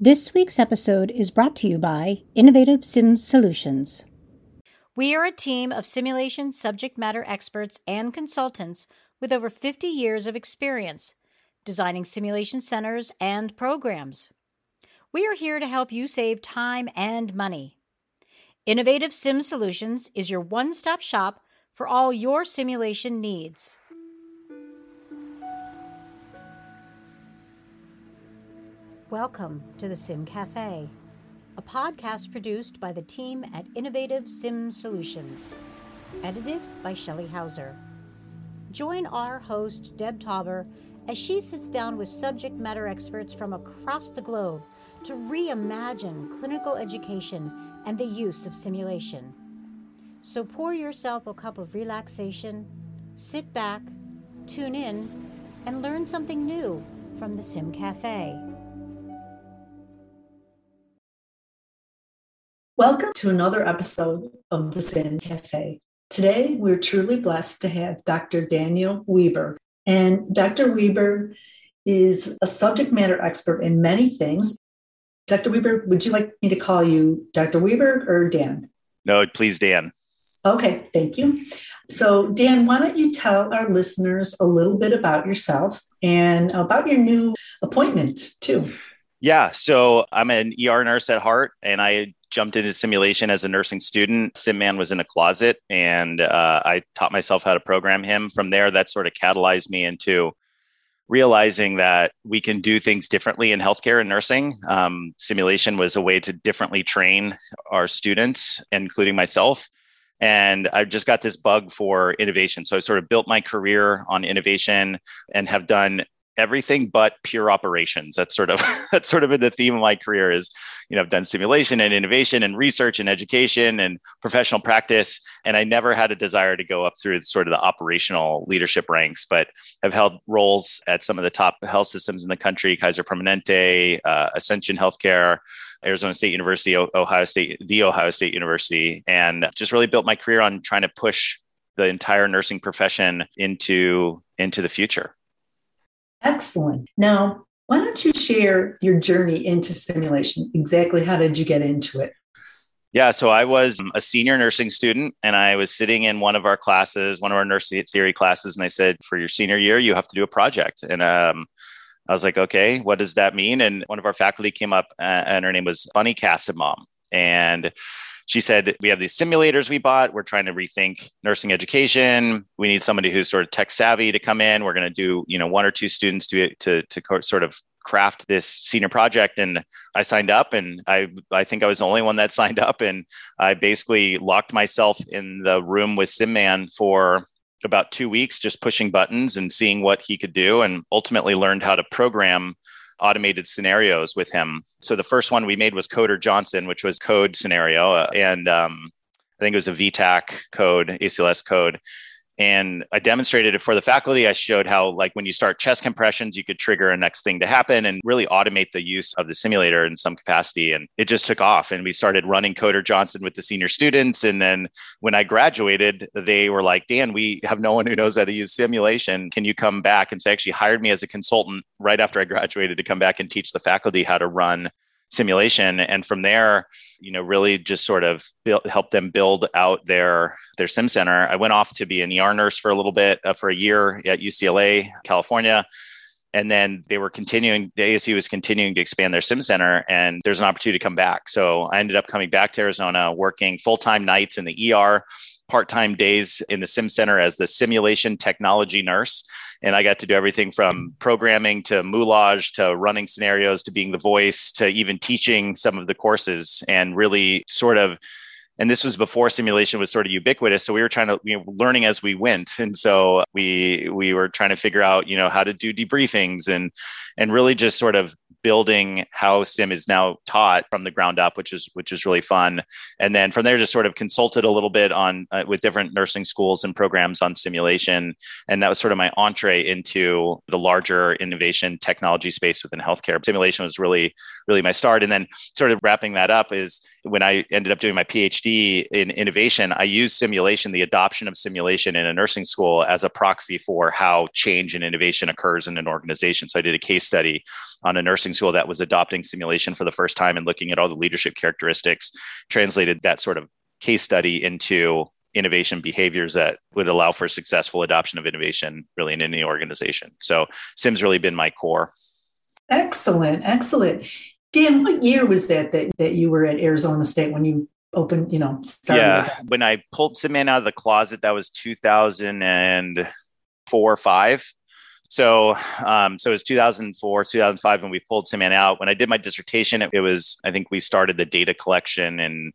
This week's episode is brought to you by Innovative Sim Solutions. We are a team of simulation subject matter experts and consultants with over 50 years of experience designing simulation centers and programs. We are here to help you save time and money. Innovative Sim Solutions is your one stop shop for all your simulation needs. Welcome to the Sim Cafe, a podcast produced by the team at Innovative Sim Solutions, edited by Shelley Hauser. Join our host, Deb Tauber, as she sits down with subject matter experts from across the globe to reimagine clinical education and the use of simulation. So pour yourself a cup of relaxation, sit back, tune in, and learn something new from the Sim Cafe. Welcome to another episode of the Sim Cafe. Today, we're truly blessed to have Dr. Daniel Weberg. And Dr. Weberg is a subject matter expert in many things. Dr. Weberg, would you like me to call you Dr. Weberg or Dan? No, please, Dan. Okay, thank you. So, Dan, why don't you tell our listeners a little bit about yourself and about your new appointment, too? Yeah, so I'm an ER nurse at heart, and I jumped into simulation as a nursing student. SimMan was in a closet, and uh, I taught myself how to program him. From there, that sort of catalyzed me into realizing that we can do things differently in healthcare and nursing. Um, simulation was a way to differently train our students, including myself. And I just got this bug for innovation. So I sort of built my career on innovation and have done everything but pure operations. That's sort of that's sort of been the theme of my career is, you know, I've done simulation and innovation and research and education and professional practice. And I never had a desire to go up through sort of the operational leadership ranks, but have held roles at some of the top health systems in the country, Kaiser Permanente, uh, Ascension Healthcare, Arizona State University, Ohio State, the Ohio State University, and just really built my career on trying to push the entire nursing profession into into the future. Excellent. Now, why don't you share your journey into simulation? Exactly how did you get into it? Yeah, so I was a senior nursing student and I was sitting in one of our classes, one of our nursing theory classes, and they said, for your senior year, you have to do a project. And um, I was like, okay, what does that mean? And one of our faculty came up uh, and her name was Bunny Castenbaum. And she said, We have these simulators we bought. We're trying to rethink nursing education. We need somebody who's sort of tech savvy to come in. We're going to do, you know, one or two students to, to, to sort of craft this senior project and I signed up and I I think I was the only one that signed up and I basically locked myself in the room with SimMan for about 2 weeks just pushing buttons and seeing what he could do and ultimately learned how to program automated scenarios with him. So the first one we made was Coder Johnson, which was code scenario, uh, and um, I think it was a V-tach code, ACLS code. And I demonstrated it for the faculty. I showed how, like, when you start chest compressions, you could trigger a next thing to happen and really automate the use of the simulator in some capacity. And it just took off. And we started running Coder Johnson with the senior students. And then when I graduated, they were like, Dan, we have no one who knows how to use simulation. Can you come back? And so they actually hired me as a consultant right after I graduated to come back and teach the faculty how to run simulation. And from there you know really just sort of build, help them build out their their sim center. I went off to be an er nurse for a little bit uh, for a year at ucla california. And then they were continuing the asu was continuing to expand their sim center and there's an opportunity to come back. So i ended up coming back to arizona working full-time nights in the er part-time days in the sim center as the simulation technology nurse. And I got to do everything from programming to moulage to running scenarios to being the voice to even teaching some of the courses and really sort of and this was before simulation was sort of ubiquitous. So we were trying to you know learning as we went. And so we we were trying to figure out you know how to do debriefings and and really just sort of building how sim is now taught from the ground up which is which is really fun. And then from there just sort of consulted a little bit on uh, with different nursing schools and programs on simulation. And that was sort of my entree into the larger innovation technology space within healthcare. Simulation was really really my start. And then sort of wrapping that up is when i ended up doing my phd In innovation, I use simulation, the adoption of simulation in a nursing school, as a proxy for how change and innovation occurs in an organization. So I did a case study on a nursing school that was adopting simulation for the first time and looking at all the leadership characteristics, translated that sort of case study into innovation behaviors that would allow for successful adoption of innovation really in any organization. So SIM's really been my core. Excellent, excellent. Dan, what year was that that, that you were at Arizona State when you opened, you know, Yeah, when I pulled SimMan out of the closet, that was 2004 or five. So, um, so it was 2004, 2005 when we pulled SimMan out. When I did my dissertation, it, it was, I think we started the data collection in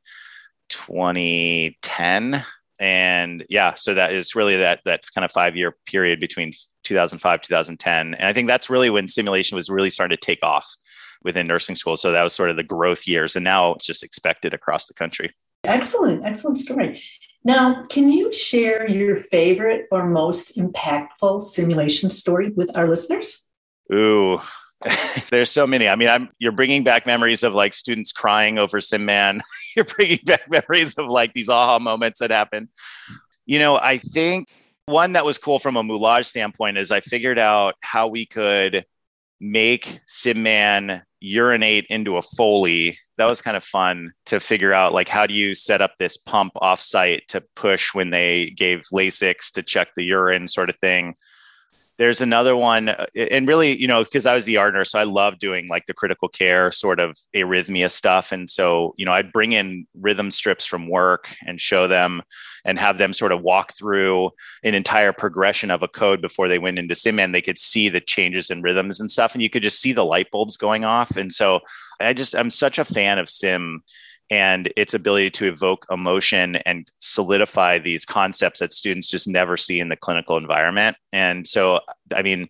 2010 and yeah so that is really that that kind of five year period between 2005 2010 and i think that's really when simulation was really starting to take off within nursing school so that was sort of the growth years and now it's just expected across the country excellent excellent story now can you share your favorite or most impactful simulation story with our listeners ooh there's so many. I mean, I'm you're bringing back memories of like students crying over SimMan. you're bringing back memories of like these aha moments that happened. You know, I think one that was cool from a moulage standpoint is I figured out how we could make SimMan urinate into a Foley. That was kind of fun to figure out like how do you set up this pump offsite to push when they gave Lasix to check the urine sort of thing. There's another one, uh, and really, you know, because I was the art so I love doing like the critical care sort of arrhythmia stuff. And so, you know, I'd bring in rhythm strips from work and show them and have them sort of walk through an entire progression of a code before they went into SimMan. They could see the changes in rhythms and stuff, and you could just see the light bulbs going off. And so, I just, I'm such a fan of Sim and its ability to evoke emotion and solidify these concepts that students just never see in the clinical environment. And so, I mean,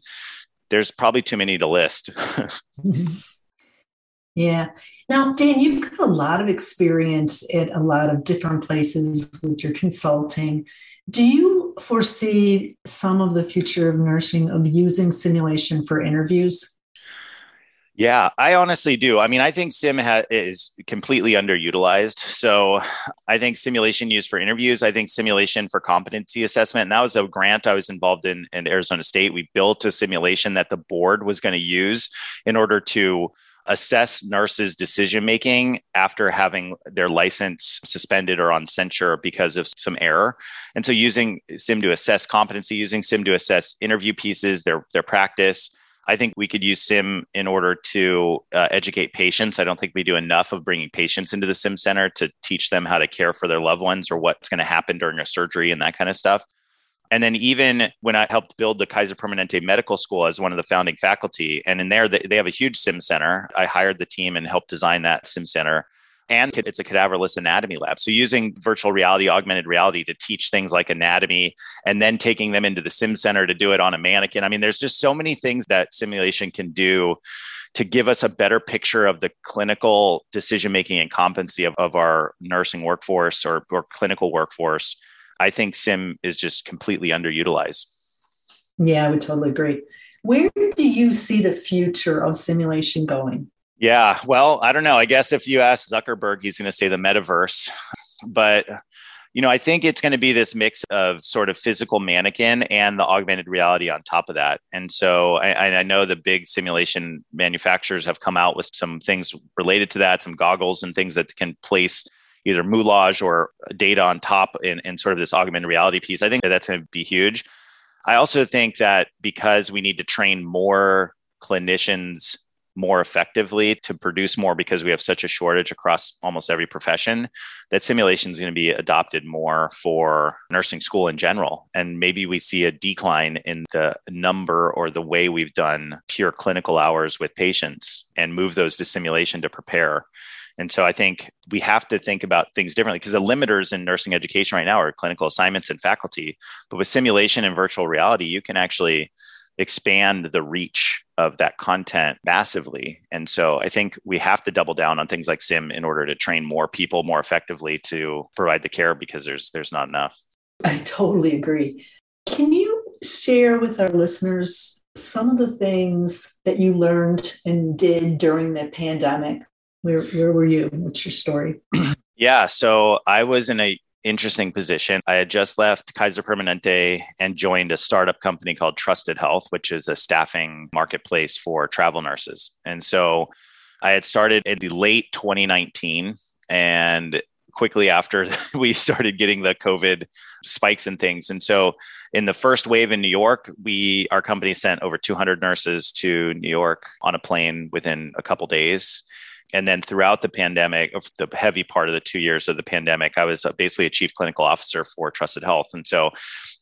there's probably too many to list. yeah. Now, Dan, you've got a lot of experience at a lot of different places with your consulting. Do you foresee some of the future of nursing of using simulation for interviews? Yeah, I honestly do. I mean, I think sim ha- is completely underutilized. So I think simulation used for interviews, I think simulation for competency assessment. And that was a grant I was involved in in Arizona State. We built a simulation that the board was going to use in order to assess nurses' decision making after having their license suspended or on censure because of some error. And so using sim to assess competency, using sim to assess interview pieces, their their practice I think we could use SIM in order to uh, educate patients. I don't think we do enough of bringing patients into the SIM center to teach them how to care for their loved ones or what's going to happen during a surgery and that kind of stuff. And then even when I helped build the Kaiser Permanente Medical School as one of the founding faculty, and in there they have a huge sim center. I hired the team and helped design that sim center and it's a cadaverless anatomy lab. So using virtual reality, augmented reality to teach things like anatomy and then taking them into the sim center to do it on a mannequin. I mean, there's just so many things that simulation can do to give us a better picture of the clinical decision making and competency of, of our nursing workforce or, or clinical workforce. I think sim is just completely underutilized. Yeah, I would totally agree. Where do you see the future of simulation going? Yeah, well, I don't know. I guess if you ask Zuckerberg, he's going to say the metaverse. But you know, I think it's going to be this mix of sort of physical mannequin and the augmented reality on top of that. And so I, I, know the big simulation manufacturers have come out with some things related to that, some goggles and things that can place either moulage or data on top in, in sort of this augmented reality piece. I think that that's going to be huge. I also think that because we need to train more clinicians more effectively to produce more because we have such a shortage across almost every profession that simulation is going to be adopted more for nursing school in general and maybe we see a decline in the number or the way we've done pure clinical hours with patients and move those to simulation to prepare and so I think we have to think about things differently because the limiters in nursing education right now are clinical assignments and faculty. But with simulation and virtual reality, you can actually expand the reach of that content massively. And so I think we have to double down on things like sim in order to train more people more effectively to provide the care because there's there's not enough. I totally agree. Can you share with our listeners some of the things that you learned and did during the pandemic? Where where were you? What's your story? Yeah. So I was in a interesting position. I had just left Kaiser Permanente and joined a startup company called Trusted Health, which is a staffing marketplace for travel nurses. And so I had started in the late 2019 and quickly after we started getting the COVID spikes and things. And so in the first wave in New York, we our company sent over 200 nurses to New York on a plane within a couple days and then throughout the pandemic, of the heavy part of the two years of the pandemic, I was uh, basically a chief clinical officer for Trusted Health, and so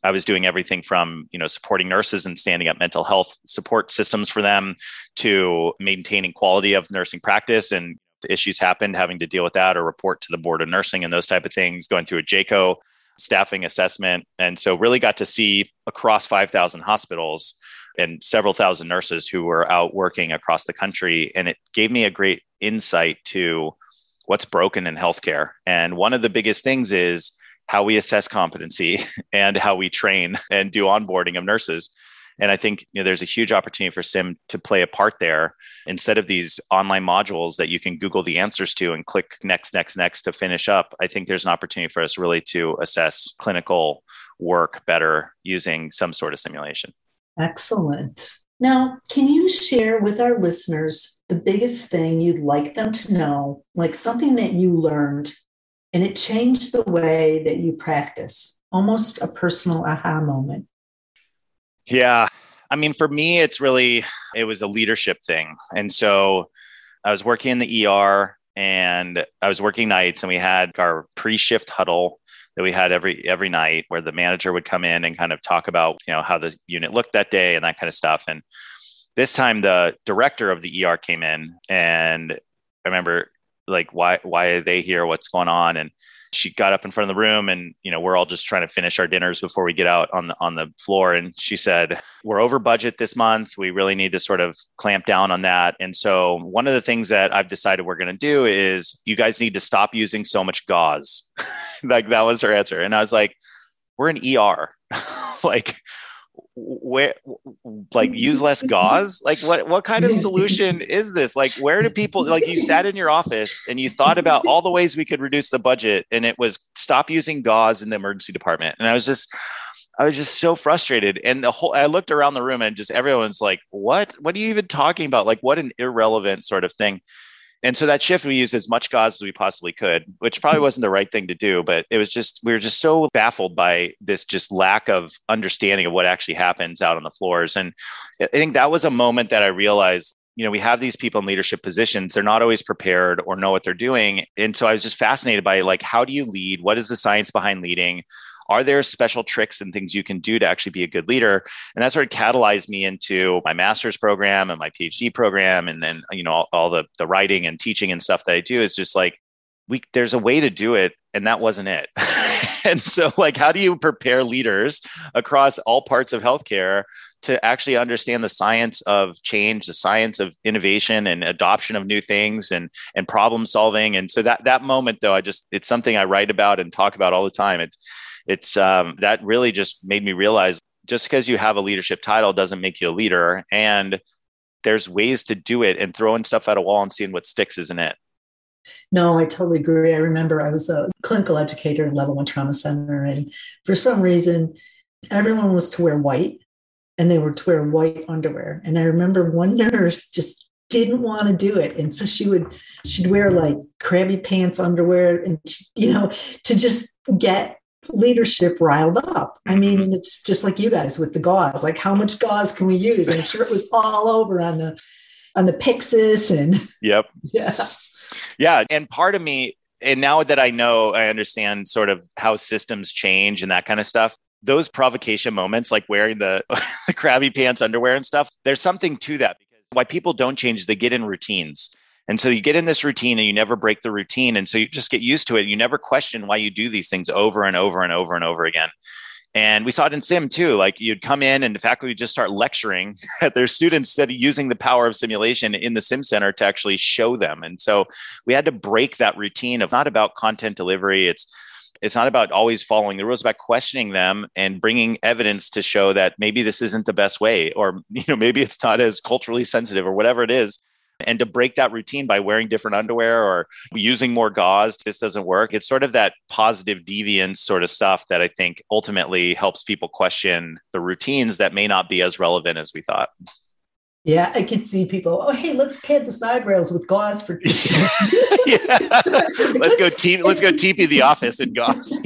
I was doing everything from you know supporting nurses and standing up mental health support systems for them to maintaining quality of nursing practice. And issues happened having to deal with that or report to the board of nursing and those type of things going through a JCAHO staffing assessment. And so really got to see across 5000 hospitals and several thousand nurses who were out working across the country. And it gave me a great insight to what's broken in healthcare. And one of the biggest things is how we assess competency and how we train and do onboarding of nurses. And I think you know, there's a huge opportunity for SIM to play a part there. Instead of these online modules that you can Google the answers to and click next, next, next to finish up, I think there's an opportunity for us really to assess clinical work better using some sort of simulation. Excellent. Now, can you share with our listeners the biggest thing you'd like them to know, like something that you learned and it changed the way that you practice, almost a personal aha moment? Yeah. I mean, for me, it's really, it was a leadership thing. And so I was working in the ER and I was working nights and we had our pre shift huddle that we had every every night where the manager would come in and kind of talk about you know how the unit looked that day and that kind of stuff. And this time the director of the ER came in and I remember like why why are they here? What's going on? And she got up in front of the room and you know we're all just trying to finish our dinners before we get out on the on the floor. And she said we're over budget this month. We really need to sort of clamp down on that. And so one of the things that i've decided we're going to do is you guys need to stop using so much gauze. Like that was her answer. And i was like we're an er like where like use less gauze? Like what what kind of solution is this? Like where do people like you sat in your office and you thought about all the ways we could reduce the budget and it was stop using gauze in the emergency department. And i was just i was just so frustrated. And the whole i looked around the room and just everyone's like what? What are you even talking about? Like what an irrelevant sort of thing and so that shift, we used as much gauze as we possibly could, which probably mm-hmm. wasn't the right thing to do. But it was just, we were just so baffled by this just lack of understanding of what actually happens out on the floors. And I think that was a moment that I realized you know, we have these people in leadership positions. They're not always prepared or know what they're doing. And so I was just fascinated by like, how do you lead? What is the science behind leading? Are there special tricks and things you can do to actually be a good leader? And that sort of catalyzed me into my master's program and my phd program and then you know all, all the the writing and teaching and stuff that i do is just like we there's a way to do it and that wasn't it. And so like how do you prepare leaders across all parts of healthcare to actually understand the science of change the science of innovation and adoption of new things and and problem solving? And so that that moment though i just it's something i write about and talk about all the time. It's it's um, that really just made me realize just because you have a leadership title doesn't make you a leader and there's ways to do it and throwing stuff at a wall and seeing what sticks isn't it no, I totally agree. I remember I was a clinical educator in level one trauma center, and for some reason, everyone was to wear white and they were to wear white underwear. And I remember one nurse just didn't want to do it. And so she would, she'd wear like crabby pants underwear and, you know, to just get leadership riled up. I mean, mm-hmm. and it's just like you guys with the gauze. Like, how much gauze can we use? I'm sure it was all over on the on the Pyxis and yep, yeah, yeah. And part of me, and now that I know, I understand sort of how systems change and that kind of stuff. Those provocation moments, like wearing the, the crabby pants underwear and stuff, there's something to that because why people don't change they get in routines. And so you get in this routine and you never break the routine. And so you just get used to it. You never question why you do these things over and over and over and over again. And we saw it in sim too. Like you'd come in and the faculty would just start lecturing at their students that using the power of simulation in the sim center to actually show them. And so we had to break that routine of not about content delivery. It's it's not about always following the rules about questioning them and bringing evidence to show that maybe this isn't the best way or you know maybe it's not as culturally sensitive or whatever it is and to break that routine by wearing different underwear or using more gauze, this doesn't work. It's sort of that positive deviance sort of stuff that I think ultimately helps people question the routines that may not be as relevant as we thought. Yeah, I can see people. Oh, hey, let's pad the side rails with gauze for. yeah. Let's go. Te- let's go TP the office in gauze.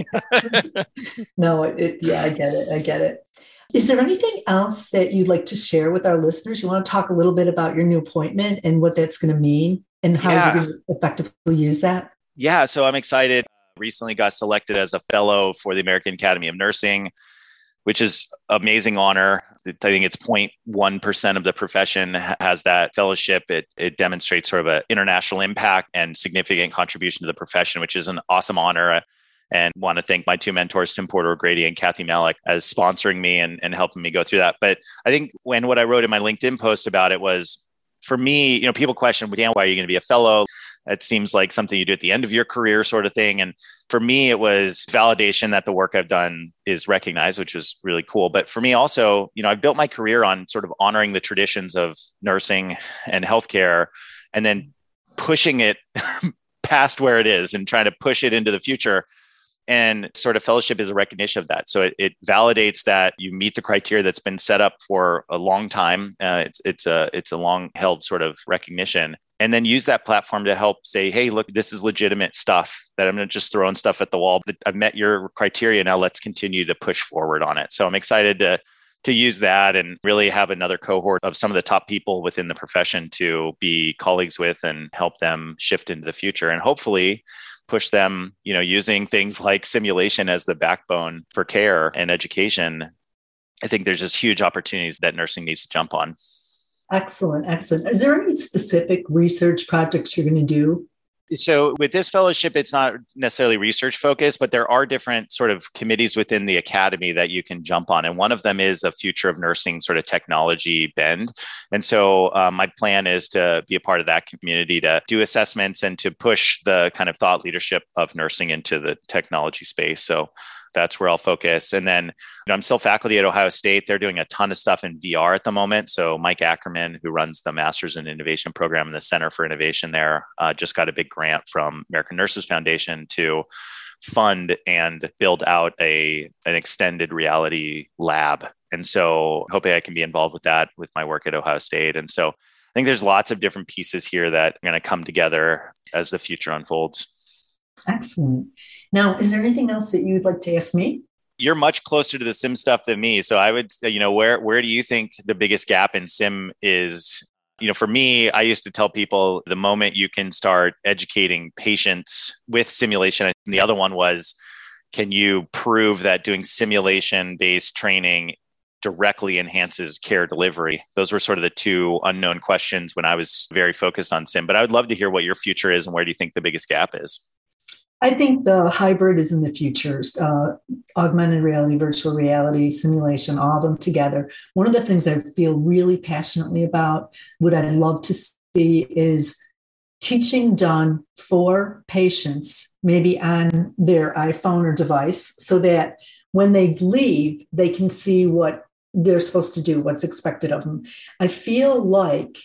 no, it, yeah, I get it. I get it. Is there anything else that you'd like to share with our listeners? You want to talk a little bit about your new appointment and what that's going to mean and how yeah. you're going to effectively use that? Yeah, so I'm excited. Recently got selected as a fellow for the American Academy of Nursing, which is amazing honor. I think it's 0.1% of the profession has that fellowship. It, it demonstrates sort of an international impact and significant contribution to the profession, which is an awesome honor and want to thank my two mentors, Tim Porter O'Grady and Kathy Malloch, as sponsoring me and, and helping me go through that. But I think when what I wrote in my LinkedIn post about it was for me, you know, people question, Dan, why are you going to be a fellow? It seems like something you do at the end of your career, sort of thing. And for me, it was validation that the work I've done is recognized, which was really cool. But for me, also, you know, I've built my career on sort of honoring the traditions of nursing and healthcare and then pushing it past where it is and trying to push it into the future and sort of fellowship is a recognition of that. So it, it validates that you meet the criteria that's been set up for a long time. Uh, it's, it's a it's a long held sort of recognition. And then use that platform to help say hey look this is legitimate stuff that i'm not just throwing stuff at the wall But i've met your criteria now let's continue to push forward on it. So i'm excited to to use that and really have another cohort of some of the top people within the profession to be colleagues with and help them shift into the future and hopefully push them, you know, using things like simulation as the backbone for care and education, I think there's just huge opportunities that nursing needs to jump on. Excellent, excellent. Is there any specific research projects you're going to do so with this fellowship it's not necessarily research focused but there are different sort of committees within the academy that you can jump on. And one of them is a future of nursing sort of technology bend. And so uh, my plan is to be a part of that community to do assessments and to push the kind of thought leadership of nursing into the technology space. So that's where I'll focus. And then you know, I'm still faculty at Ohio State. They're doing a ton of stuff in VR at the moment. So Mike Ackerman, who runs the Masters in Innovation program in the Center for Innovation there, uh, just got a big grant from American Nurses Foundation to fund and build out a an extended reality lab. And so hoping I can be involved with that with my work at Ohio State. And so I think there's lots of different pieces here that are going to come together as the future unfolds. Excellent. Now, is there anything else that you'd like to ask me? You're much closer to the sim stuff than me. So I would, you know, where where do you think the biggest gap in sim is? You know, for me, I used to tell people the moment you can start educating patients with simulation, and the other one was, can you prove that doing simulation based training directly enhances care delivery? Those were sort of the two unknown questions when I was very focused on sim. But I would love to hear what your future is and where do you think the biggest gap is? I think the hybrid is in the future. Uh, augmented reality, virtual reality, simulation, all of them together. One of the things I feel really passionately about, what I'd love to see is teaching done for patients, maybe on their iPhone or device, so that when they leave, they can see what they're supposed to do, what's expected of them. I feel like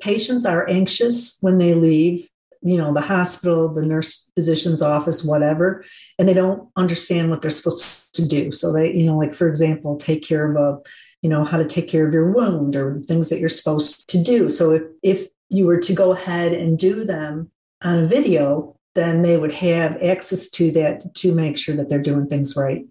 patients are anxious when they leave you know the hospital the nurse physician's office whatever and they don't understand what they're supposed to do so they you know like for example take care of a you know how to take care of your wound or the things that you're supposed to do so if, if you were to go ahead and do them on a video then they would have access to that to make sure that they're doing things right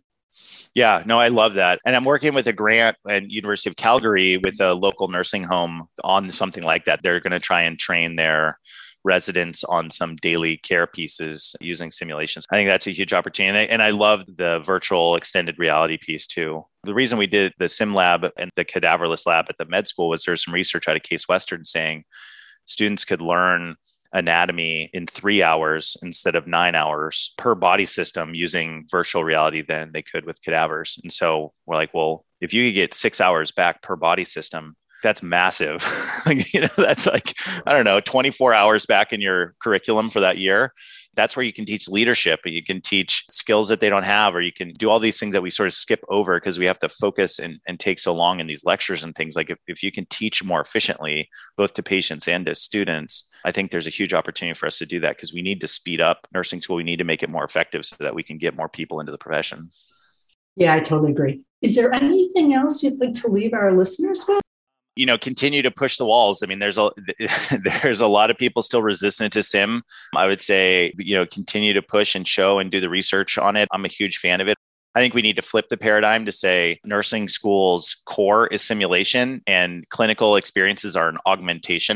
yeah, no, I love that. And I'm working with a grant at University of Calgary with a local nursing home on something like that. They're going to try and train their residents on some daily care pieces using simulations. I think that's a huge opportunity. And I love the virtual extended reality piece too. The reason we did the sim lab and the cadaverless lab at the med school was there's some research out of Case Western saying students could learn anatomy in three hours instead of nine hours per body system using virtual reality than they could with cadavers. And so we're like, well, if you could get six hours back per body system, that's massive. like, you know, that's like, I don't know, 24 hours back in your curriculum for that year. That's where you can teach leadership you can teach skills that they don't have, or you can do all these things that we sort of skip over because we have to focus and, and take so long in these lectures and things. Like if, if you can teach more efficiently, both to patients and to students, I think there's a huge opportunity for us to do that because we need to speed up nursing school. We need to make it more effective so that we can get more people into the profession. Yeah, I totally agree. Is there anything else you'd like to leave our listeners with? You know continue to push the walls i mean there's a there's a lot of people still resistant to sim i would say you know continue to push and show and do the research on it i'm a huge fan of it I think we need to flip the paradigm to say nursing school's core is simulation and clinical experiences are an augmentation.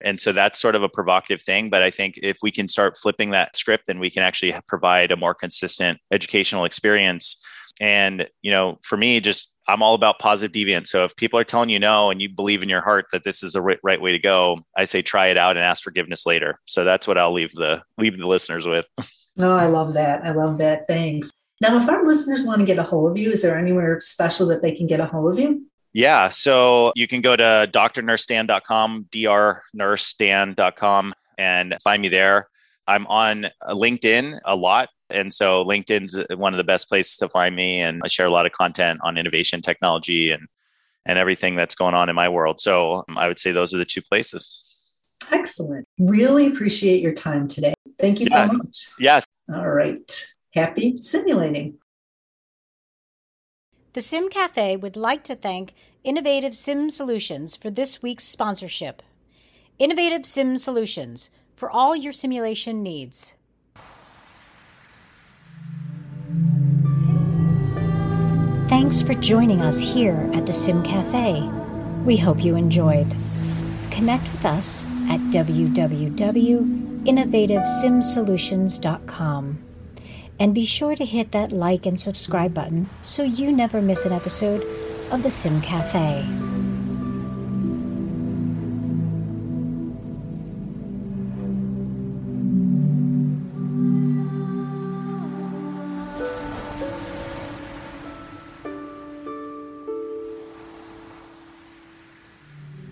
And so that's sort of a provocative thing. But I think if we can start flipping that script, then we can actually provide a more consistent educational experience. And, you know, for me, just I'm all about positive deviance. So if people are telling you no and you believe in your heart that this is the right, right way to go, I say try it out and ask forgiveness later. So that's what I'll leave the leave the listeners with. oh, I love that. I love that. Thanks. Now, if our listeners want to get a hold of you, is there anywhere special that they can get a hold of you? Yeah. So you can go to drnursedan.com, drnursedan.com, and find me there. I'm on uh, LinkedIn a lot. And so LinkedIn's one of the best places to find me. And I share a lot of content on innovation technology and, and everything that's going on in my world. So um, I would say those are the two places. Excellent. Really appreciate your time today. Thank you yeah. so much. Yeah. All right. Happy simulating. The Sim Cafe would like to thank Innovative Sim Solutions for this week's sponsorship. Innovative Sim Solutions for all your simulation needs. Thanks for joining us here at the Sim Cafe. We hope you enjoyed. Connect with us at www.innovativesimsolutions.com. And be sure to hit that like and subscribe button so you never miss an episode of the Sim Cafe.